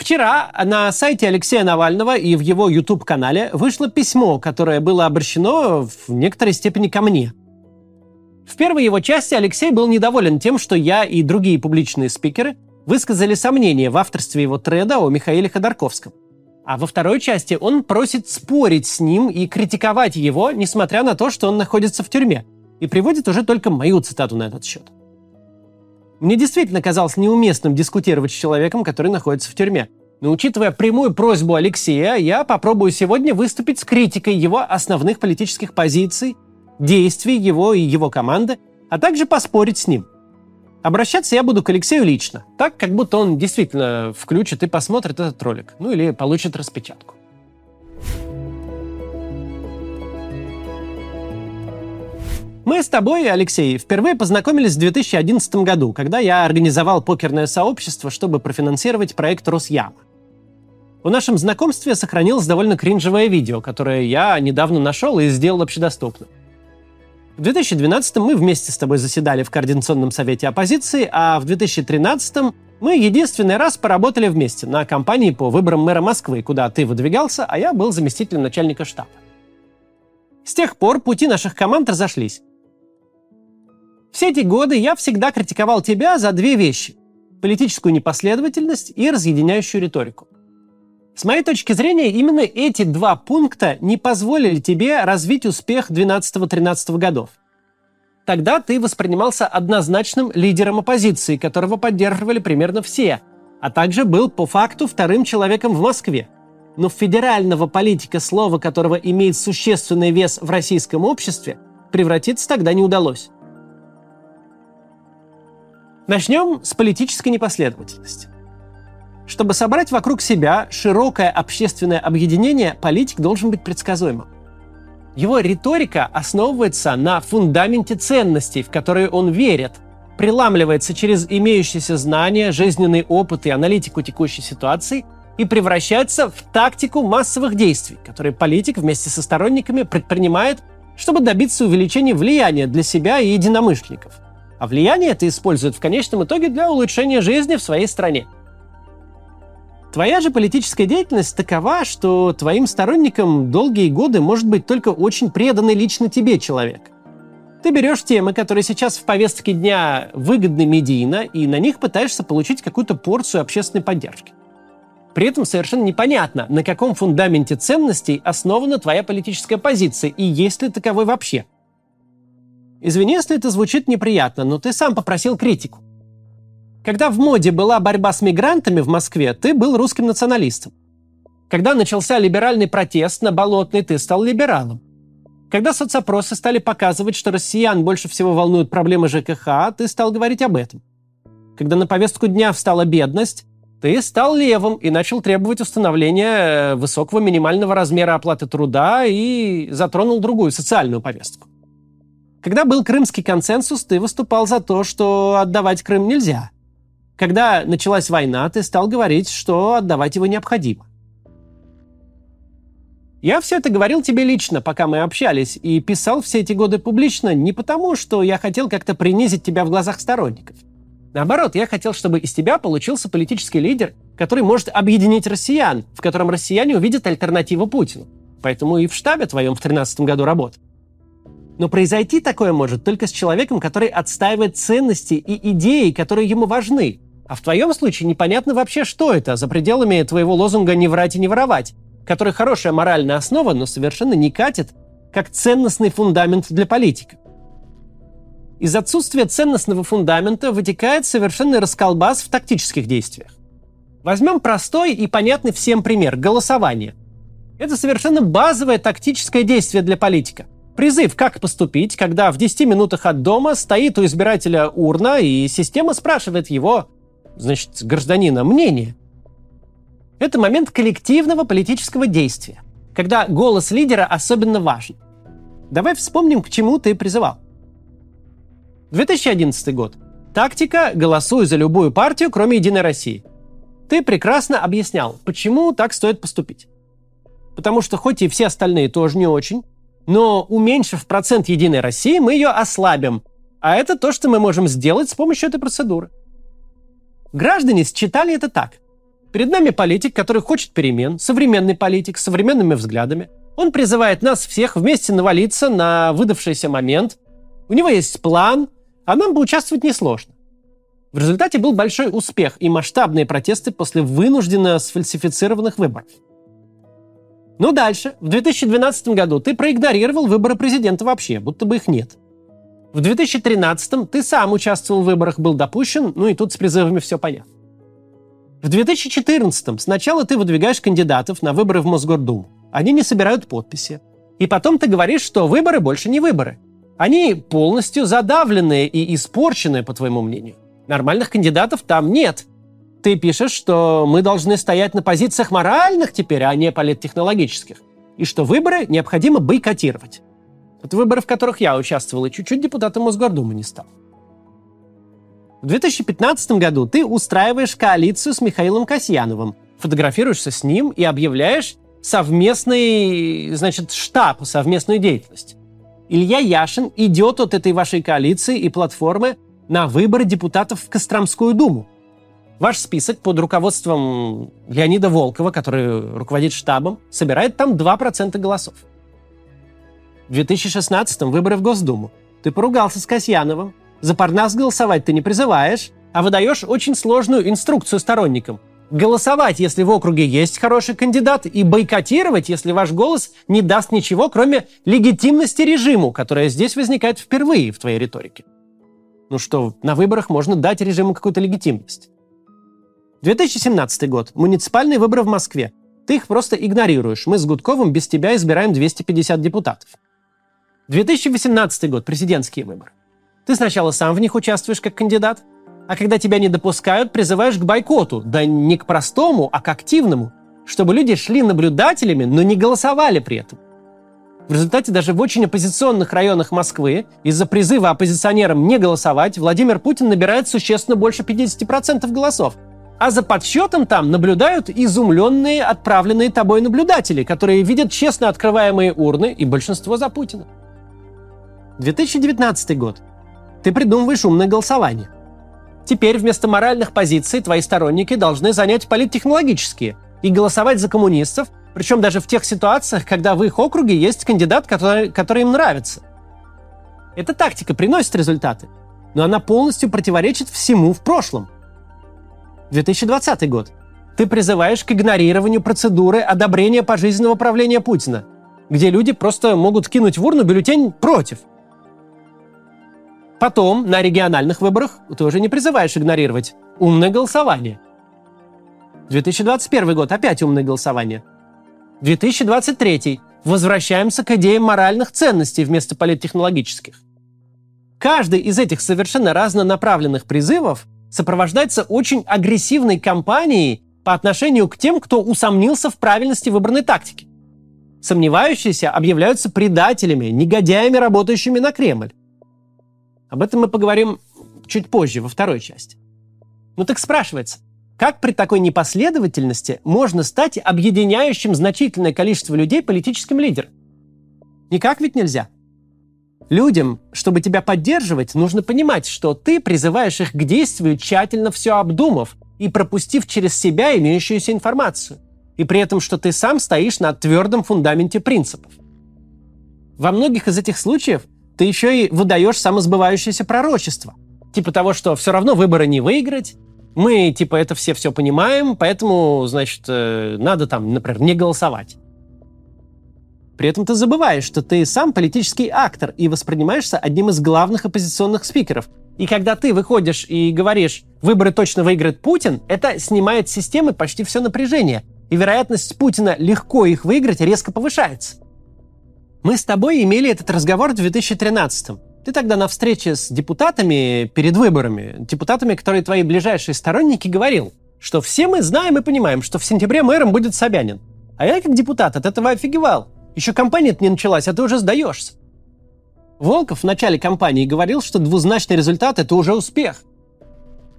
Вчера на сайте Алексея Навального и в его YouTube-канале вышло письмо, которое было обращено в некоторой степени ко мне. В первой его части Алексей был недоволен тем, что я и другие публичные спикеры высказали сомнения в авторстве его треда о Михаиле Ходорковском. А во второй части он просит спорить с ним и критиковать его, несмотря на то, что он находится в тюрьме, и приводит уже только мою цитату на этот счет. Мне действительно казалось неуместным дискутировать с человеком, который находится в тюрьме. Но учитывая прямую просьбу Алексея, я попробую сегодня выступить с критикой его основных политических позиций, действий его и его команды, а также поспорить с ним. Обращаться я буду к Алексею лично, так, как будто он действительно включит и посмотрит этот ролик, ну или получит распечатку. Мы с тобой, Алексей, впервые познакомились в 2011 году, когда я организовал покерное сообщество, чтобы профинансировать проект «Росяма». В нашем знакомстве сохранилось довольно кринжевое видео, которое я недавно нашел и сделал общедоступным. В 2012 мы вместе с тобой заседали в Координационном совете оппозиции, а в 2013 мы единственный раз поработали вместе на кампании по выборам мэра Москвы, куда ты выдвигался, а я был заместителем начальника штаба. С тех пор пути наших команд разошлись. Все эти годы я всегда критиковал тебя за две вещи – политическую непоследовательность и разъединяющую риторику. С моей точки зрения, именно эти два пункта не позволили тебе развить успех 12-13 годов. Тогда ты воспринимался однозначным лидером оппозиции, которого поддерживали примерно все, а также был по факту вторым человеком в Москве. Но федерального политика, слова которого имеет существенный вес в российском обществе, превратиться тогда не удалось. Начнем с политической непоследовательности. Чтобы собрать вокруг себя широкое общественное объединение, политик должен быть предсказуемым. Его риторика основывается на фундаменте ценностей, в которые он верит, приламливается через имеющиеся знания, жизненный опыт и аналитику текущей ситуации и превращается в тактику массовых действий, которые политик вместе со сторонниками предпринимает, чтобы добиться увеличения влияния для себя и единомышленников – а влияние это использует в конечном итоге для улучшения жизни в своей стране. Твоя же политическая деятельность такова, что твоим сторонникам долгие годы может быть только очень преданный лично тебе человек. Ты берешь темы, которые сейчас в повестке дня выгодны медийно, и на них пытаешься получить какую-то порцию общественной поддержки. При этом совершенно непонятно, на каком фундаменте ценностей основана твоя политическая позиция и есть ли таковой вообще – Извини, если это звучит неприятно, но ты сам попросил критику. Когда в моде была борьба с мигрантами в Москве, ты был русским националистом. Когда начался либеральный протест на Болотной, ты стал либералом. Когда соцопросы стали показывать, что россиян больше всего волнуют проблемы ЖКХ, ты стал говорить об этом. Когда на повестку дня встала бедность, ты стал левым и начал требовать установления э, высокого минимального размера оплаты труда и затронул другую социальную повестку. Когда был крымский консенсус, ты выступал за то, что отдавать Крым нельзя. Когда началась война, ты стал говорить, что отдавать его необходимо. Я все это говорил тебе лично, пока мы общались, и писал все эти годы публично не потому, что я хотел как-то принизить тебя в глазах сторонников. Наоборот, я хотел, чтобы из тебя получился политический лидер, который может объединить россиян, в котором россияне увидят альтернативу Путину. Поэтому и в штабе твоем в 2013 году работал. Но произойти такое может только с человеком, который отстаивает ценности и идеи, которые ему важны. А в твоем случае непонятно вообще, что это за пределами твоего лозунга «не врать и не воровать», который хорошая моральная основа, но совершенно не катит, как ценностный фундамент для политика. Из отсутствия ценностного фундамента вытекает совершенный расколбас в тактических действиях. Возьмем простой и понятный всем пример – голосование. Это совершенно базовое тактическое действие для политика – Призыв «Как поступить», когда в 10 минутах от дома стоит у избирателя урна, и система спрашивает его, значит, гражданина, мнение. Это момент коллективного политического действия, когда голос лидера особенно важен. Давай вспомним, к чему ты призывал. 2011 год. Тактика «Голосуй за любую партию, кроме «Единой России». Ты прекрасно объяснял, почему так стоит поступить. Потому что хоть и все остальные тоже не очень, но уменьшив процент Единой России, мы ее ослабим. А это то, что мы можем сделать с помощью этой процедуры. Граждане считали это так. Перед нами политик, который хочет перемен, современный политик с современными взглядами. Он призывает нас всех вместе навалиться на выдавшийся момент. У него есть план, а нам бы участвовать несложно. В результате был большой успех и масштабные протесты после вынужденно сфальсифицированных выборов. Ну дальше, в 2012 году ты проигнорировал выборы президента вообще, будто бы их нет. В 2013 ты сам участвовал в выборах, был допущен, ну и тут с призывами все понятно. В 2014 сначала ты выдвигаешь кандидатов на выборы в Мосгордуму. Они не собирают подписи. И потом ты говоришь, что выборы больше не выборы. Они полностью задавленные и испорченные, по твоему мнению. Нормальных кандидатов там нет. Ты пишешь, что мы должны стоять на позициях моральных теперь, а не политтехнологических. И что выборы необходимо бойкотировать. Это выборы, в которых я участвовал, и чуть-чуть депутатом Мосгордумы не стал. В 2015 году ты устраиваешь коалицию с Михаилом Касьяновым, фотографируешься с ним и объявляешь совместный, значит, штаб, совместную деятельность. Илья Яшин идет от этой вашей коалиции и платформы на выборы депутатов в Костромскую думу. Ваш список под руководством Леонида Волкова, который руководит штабом, собирает там 2% голосов. В 2016 выборы в Госдуму. Ты поругался с Касьяновым, за Парнас голосовать ты не призываешь, а выдаешь очень сложную инструкцию сторонникам. Голосовать, если в округе есть хороший кандидат, и бойкотировать, если ваш голос не даст ничего, кроме легитимности режиму, которая здесь возникает впервые в твоей риторике. Ну что, на выборах можно дать режиму какую-то легитимность. 2017 год. Муниципальные выборы в Москве. Ты их просто игнорируешь. Мы с Гудковым без тебя избираем 250 депутатов. 2018 год. Президентские выборы. Ты сначала сам в них участвуешь как кандидат, а когда тебя не допускают, призываешь к бойкоту, да не к простому, а к активному, чтобы люди шли наблюдателями, но не голосовали при этом. В результате даже в очень оппозиционных районах Москвы из-за призыва оппозиционерам не голосовать Владимир Путин набирает существенно больше 50% голосов. А за подсчетом там наблюдают изумленные отправленные тобой наблюдатели, которые видят честно открываемые урны и большинство за Путина. 2019 год. Ты придумываешь умное голосование. Теперь вместо моральных позиций твои сторонники должны занять политтехнологические и голосовать за коммунистов, причем даже в тех ситуациях, когда в их округе есть кандидат, который, который им нравится. Эта тактика приносит результаты, но она полностью противоречит всему в прошлом. 2020 год. Ты призываешь к игнорированию процедуры одобрения пожизненного правления Путина, где люди просто могут кинуть в урну бюллетень против – Потом на региональных выборах ты уже не призываешь игнорировать умное голосование. 2021 год опять умное голосование. 2023 возвращаемся к идее моральных ценностей вместо политтехнологических. Каждый из этих совершенно разнонаправленных призывов сопровождается очень агрессивной кампанией по отношению к тем, кто усомнился в правильности выбранной тактики. Сомневающиеся объявляются предателями, негодяями, работающими на Кремль. Об этом мы поговорим чуть позже, во второй части. Ну так спрашивается, как при такой непоследовательности можно стать объединяющим значительное количество людей политическим лидером? Никак ведь нельзя. Людям, чтобы тебя поддерживать, нужно понимать, что ты призываешь их к действию, тщательно все обдумав и пропустив через себя имеющуюся информацию. И при этом, что ты сам стоишь на твердом фундаменте принципов. Во многих из этих случаев – ты еще и выдаешь самосбывающееся пророчество. Типа того, что все равно выборы не выиграть, мы, типа, это все все понимаем, поэтому, значит, э, надо там, например, не голосовать. При этом ты забываешь, что ты сам политический актор и воспринимаешься одним из главных оппозиционных спикеров. И когда ты выходишь и говоришь, выборы точно выиграет Путин, это снимает с системы почти все напряжение. И вероятность Путина легко их выиграть резко повышается. Мы с тобой имели этот разговор в 2013 -м. Ты тогда на встрече с депутатами перед выборами, депутатами, которые твои ближайшие сторонники, говорил, что все мы знаем и понимаем, что в сентябре мэром будет Собянин. А я как депутат от этого офигевал. Еще кампания не началась, а ты уже сдаешься. Волков в начале кампании говорил, что двузначный результат – это уже успех.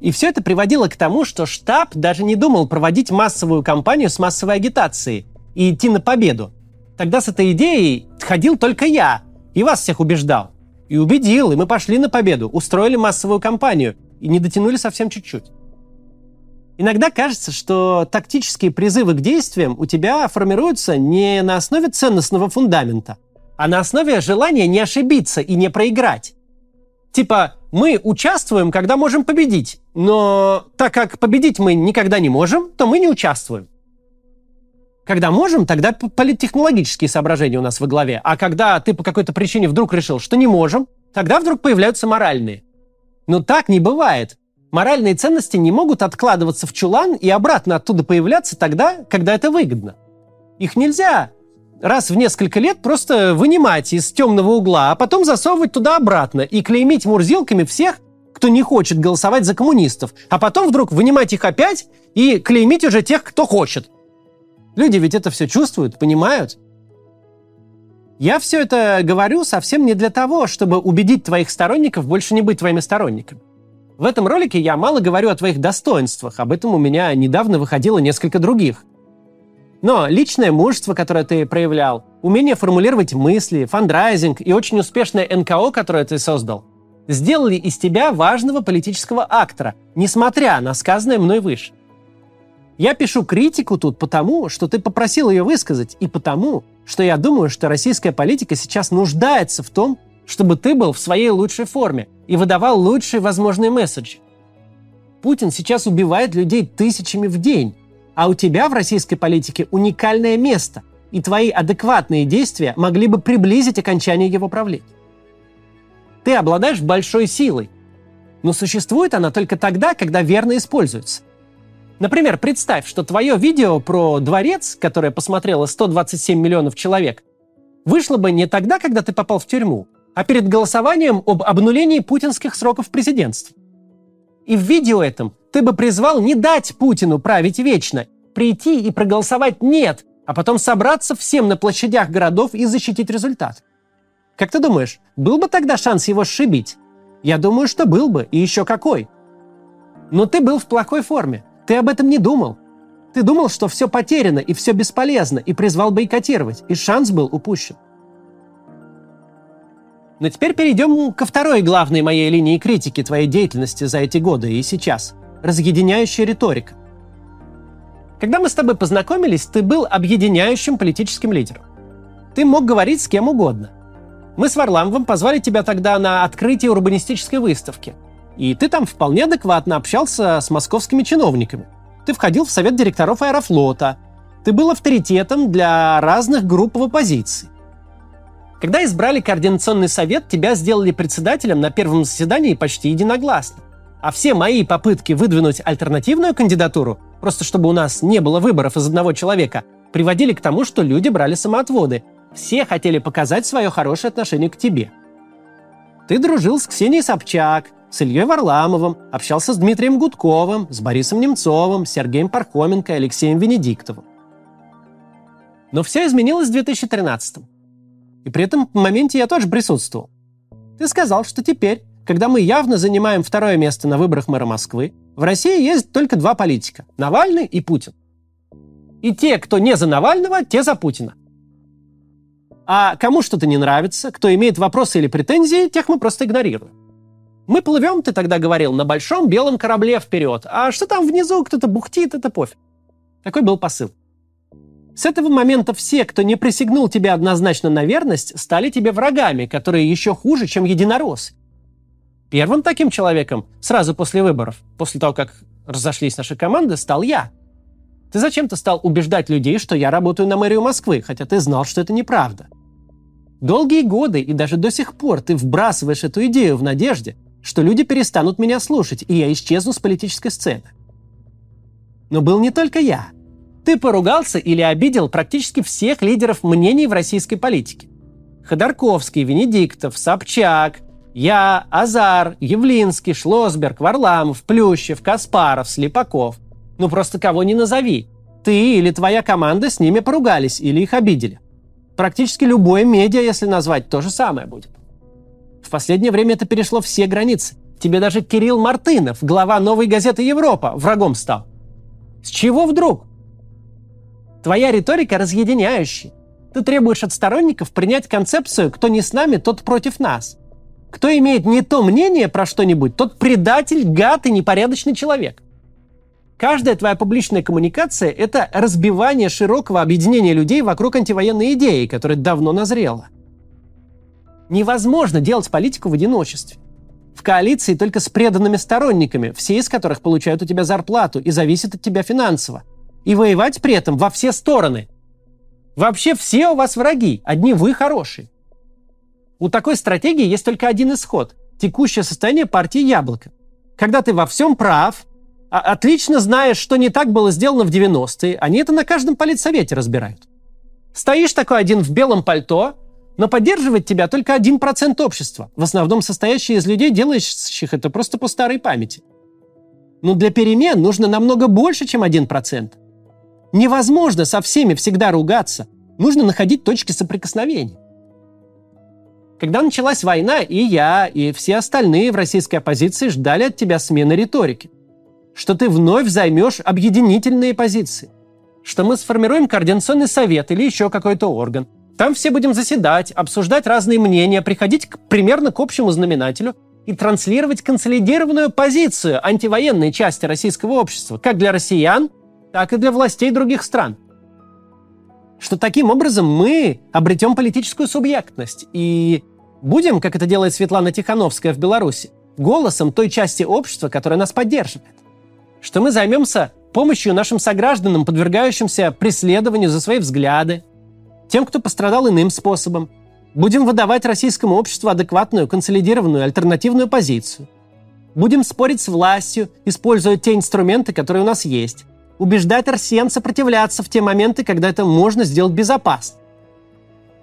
И все это приводило к тому, что штаб даже не думал проводить массовую кампанию с массовой агитацией и идти на победу. Тогда с этой идеей ходил только я и вас всех убеждал. И убедил, и мы пошли на победу, устроили массовую кампанию и не дотянули совсем чуть-чуть. Иногда кажется, что тактические призывы к действиям у тебя формируются не на основе ценностного фундамента, а на основе желания не ошибиться и не проиграть. Типа, мы участвуем, когда можем победить, но так как победить мы никогда не можем, то мы не участвуем. Когда можем, тогда политтехнологические соображения у нас во главе. А когда ты по какой-то причине вдруг решил, что не можем, тогда вдруг появляются моральные. Но так не бывает. Моральные ценности не могут откладываться в чулан и обратно оттуда появляться тогда, когда это выгодно. Их нельзя раз в несколько лет просто вынимать из темного угла, а потом засовывать туда обратно и клеймить мурзилками всех, кто не хочет голосовать за коммунистов, а потом вдруг вынимать их опять и клеймить уже тех, кто хочет. Люди ведь это все чувствуют, понимают. Я все это говорю совсем не для того, чтобы убедить твоих сторонников больше не быть твоими сторонниками. В этом ролике я мало говорю о твоих достоинствах, об этом у меня недавно выходило несколько других. Но личное мужество, которое ты проявлял, умение формулировать мысли, фандрайзинг и очень успешное НКО, которое ты создал, сделали из тебя важного политического актора, несмотря на сказанное мной выше. Я пишу критику тут потому, что ты попросил ее высказать, и потому, что я думаю, что российская политика сейчас нуждается в том, чтобы ты был в своей лучшей форме и выдавал лучшие возможные месседжи. Путин сейчас убивает людей тысячами в день, а у тебя в российской политике уникальное место, и твои адекватные действия могли бы приблизить окончание его правления. Ты обладаешь большой силой, но существует она только тогда, когда верно используется. Например, представь, что твое видео про дворец, которое посмотрело 127 миллионов человек, вышло бы не тогда, когда ты попал в тюрьму, а перед голосованием об обнулении путинских сроков президентства. И в видео этом ты бы призвал не дать Путину править вечно, прийти и проголосовать «нет», а потом собраться всем на площадях городов и защитить результат. Как ты думаешь, был бы тогда шанс его сшибить? Я думаю, что был бы, и еще какой. Но ты был в плохой форме. Ты об этом не думал. Ты думал, что все потеряно и все бесполезно, и призвал бойкотировать, и шанс был упущен. Но теперь перейдем ко второй главной моей линии критики твоей деятельности за эти годы и сейчас – разъединяющая риторика. Когда мы с тобой познакомились, ты был объединяющим политическим лидером. Ты мог говорить с кем угодно. Мы с Варламовым позвали тебя тогда на открытие урбанистической выставки. И ты там вполне адекватно общался с московскими чиновниками. Ты входил в совет директоров Аэрофлота. Ты был авторитетом для разных групп в оппозиции. Когда избрали координационный совет, тебя сделали председателем на первом заседании почти единогласно. А все мои попытки выдвинуть альтернативную кандидатуру, просто чтобы у нас не было выборов из одного человека, приводили к тому, что люди брали самоотводы. Все хотели показать свое хорошее отношение к тебе. Ты дружил с Ксенией Собчак, с Ильей Варламовым, общался с Дмитрием Гудковым, с Борисом Немцовым, Сергеем Пархоменко и Алексеем Венедиктовым. Но все изменилось в 2013 -м. И при этом моменте я тоже присутствовал. Ты сказал, что теперь, когда мы явно занимаем второе место на выборах мэра Москвы, в России есть только два политика – Навальный и Путин. И те, кто не за Навального, те за Путина. А кому что-то не нравится, кто имеет вопросы или претензии, тех мы просто игнорируем. Мы плывем, ты тогда говорил, на большом белом корабле вперед. А что там внизу кто-то бухтит, это пофиг. Такой был посыл. С этого момента все, кто не присягнул тебе однозначно на верность, стали тебе врагами, которые еще хуже, чем единорос. Первым таким человеком сразу после выборов, после того, как разошлись наши команды, стал я. Ты зачем-то стал убеждать людей, что я работаю на мэрию Москвы, хотя ты знал, что это неправда. Долгие годы и даже до сих пор ты вбрасываешь эту идею в надежде, что люди перестанут меня слушать, и я исчезну с политической сцены. Но был не только я. Ты поругался или обидел практически всех лидеров мнений в российской политике. Ходорковский, Венедиктов, Собчак, я, Азар, Явлинский, Шлосберг, Варламов, Плющев, Каспаров, Слепаков. Ну просто кого не назови. Ты или твоя команда с ними поругались или их обидели. Практически любое медиа, если назвать, то же самое будет. В последнее время это перешло все границы. Тебе даже Кирилл Мартынов, глава новой газеты «Европа», врагом стал. С чего вдруг? Твоя риторика разъединяющая. Ты требуешь от сторонников принять концепцию «кто не с нами, тот против нас». Кто имеет не то мнение про что-нибудь, тот предатель, гад и непорядочный человек. Каждая твоя публичная коммуникация – это разбивание широкого объединения людей вокруг антивоенной идеи, которая давно назрела. Невозможно делать политику в одиночестве. В коалиции только с преданными сторонниками, все из которых получают у тебя зарплату и зависят от тебя финансово. И воевать при этом во все стороны. Вообще все у вас враги, одни вы хорошие. У такой стратегии есть только один исход – текущее состояние партии «Яблоко». Когда ты во всем прав, а отлично знаешь, что не так было сделано в 90-е, они это на каждом политсовете разбирают. Стоишь такой один в белом пальто, но поддерживает тебя только 1% общества, в основном состоящий из людей, делающих это просто по старой памяти. Но для перемен нужно намного больше, чем 1%. Невозможно со всеми всегда ругаться. Нужно находить точки соприкосновения. Когда началась война, и я, и все остальные в российской оппозиции ждали от тебя смены риторики. Что ты вновь займешь объединительные позиции. Что мы сформируем координационный совет или еще какой-то орган. Там все будем заседать, обсуждать разные мнения, приходить к, примерно к общему знаменателю и транслировать консолидированную позицию антивоенной части российского общества, как для россиян, так и для властей других стран. Что таким образом мы обретем политическую субъектность и будем, как это делает Светлана Тихановская в Беларуси, голосом той части общества, которая нас поддерживает. Что мы займемся помощью нашим согражданам, подвергающимся преследованию за свои взгляды, тем, кто пострадал иным способом. Будем выдавать российскому обществу адекватную, консолидированную, альтернативную позицию. Будем спорить с властью, используя те инструменты, которые у нас есть убеждать россиян сопротивляться в те моменты, когда это можно сделать безопасно.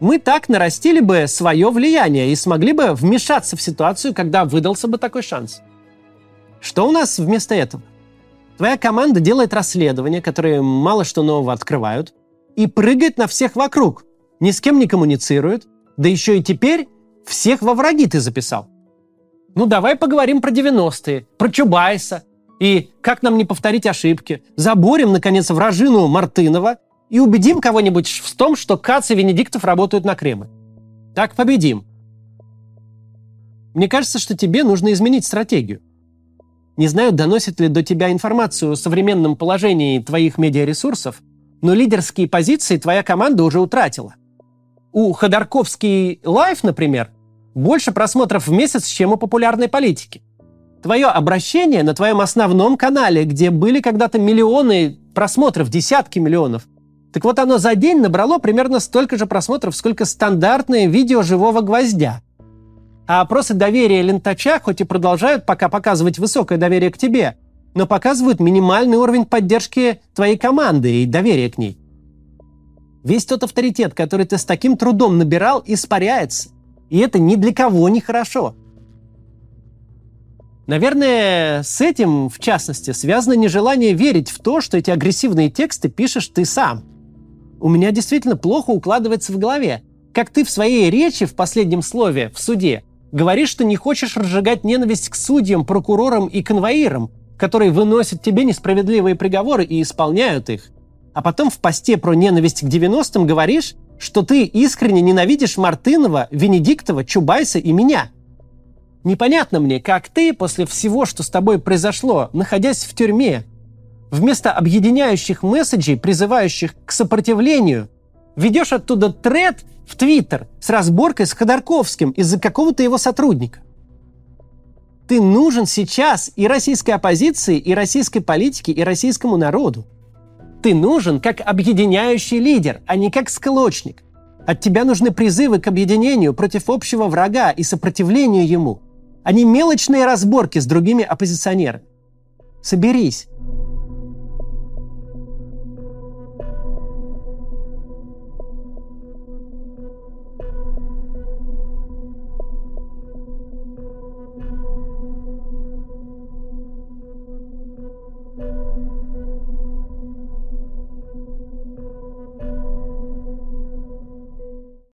Мы так нарастили бы свое влияние и смогли бы вмешаться в ситуацию, когда выдался бы такой шанс. Что у нас вместо этого? Твоя команда делает расследования, которые мало что нового открывают, и прыгает на всех вокруг, ни с кем не коммуницирует, да еще и теперь всех во враги ты записал. Ну давай поговорим про 90-е, про Чубайса, и как нам не повторить ошибки? Заборем, наконец, вражину Мартынова и убедим кого-нибудь в том, что Кац и Венедиктов работают на Кремль. Так победим. Мне кажется, что тебе нужно изменить стратегию. Не знаю, доносит ли до тебя информацию о современном положении твоих медиаресурсов, но лидерские позиции твоя команда уже утратила. У Ходорковский Live, например, больше просмотров в месяц, чем у популярной политики твое обращение на твоем основном канале, где были когда-то миллионы просмотров, десятки миллионов. Так вот, оно за день набрало примерно столько же просмотров, сколько стандартное видео живого гвоздя. А опросы доверия лентача хоть и продолжают пока показывать высокое доверие к тебе, но показывают минимальный уровень поддержки твоей команды и доверия к ней. Весь тот авторитет, который ты с таким трудом набирал, испаряется. И это ни для кого не хорошо. Наверное, с этим, в частности, связано нежелание верить в то, что эти агрессивные тексты пишешь ты сам. У меня действительно плохо укладывается в голове. Как ты в своей речи в последнем слове в суде говоришь, что не хочешь разжигать ненависть к судьям, прокурорам и конвоирам, которые выносят тебе несправедливые приговоры и исполняют их. А потом в посте про ненависть к 90-м говоришь, что ты искренне ненавидишь Мартынова, Венедиктова, Чубайса и меня – Непонятно мне, как ты после всего, что с тобой произошло, находясь в тюрьме, вместо объединяющих месседжей, призывающих к сопротивлению, ведешь оттуда тред в Твиттер с разборкой с Ходорковским из-за какого-то его сотрудника. Ты нужен сейчас и российской оппозиции, и российской политике, и российскому народу. Ты нужен как объединяющий лидер, а не как склочник. От тебя нужны призывы к объединению против общего врага и сопротивлению ему – а не мелочные разборки с другими оппозиционерами. Соберись.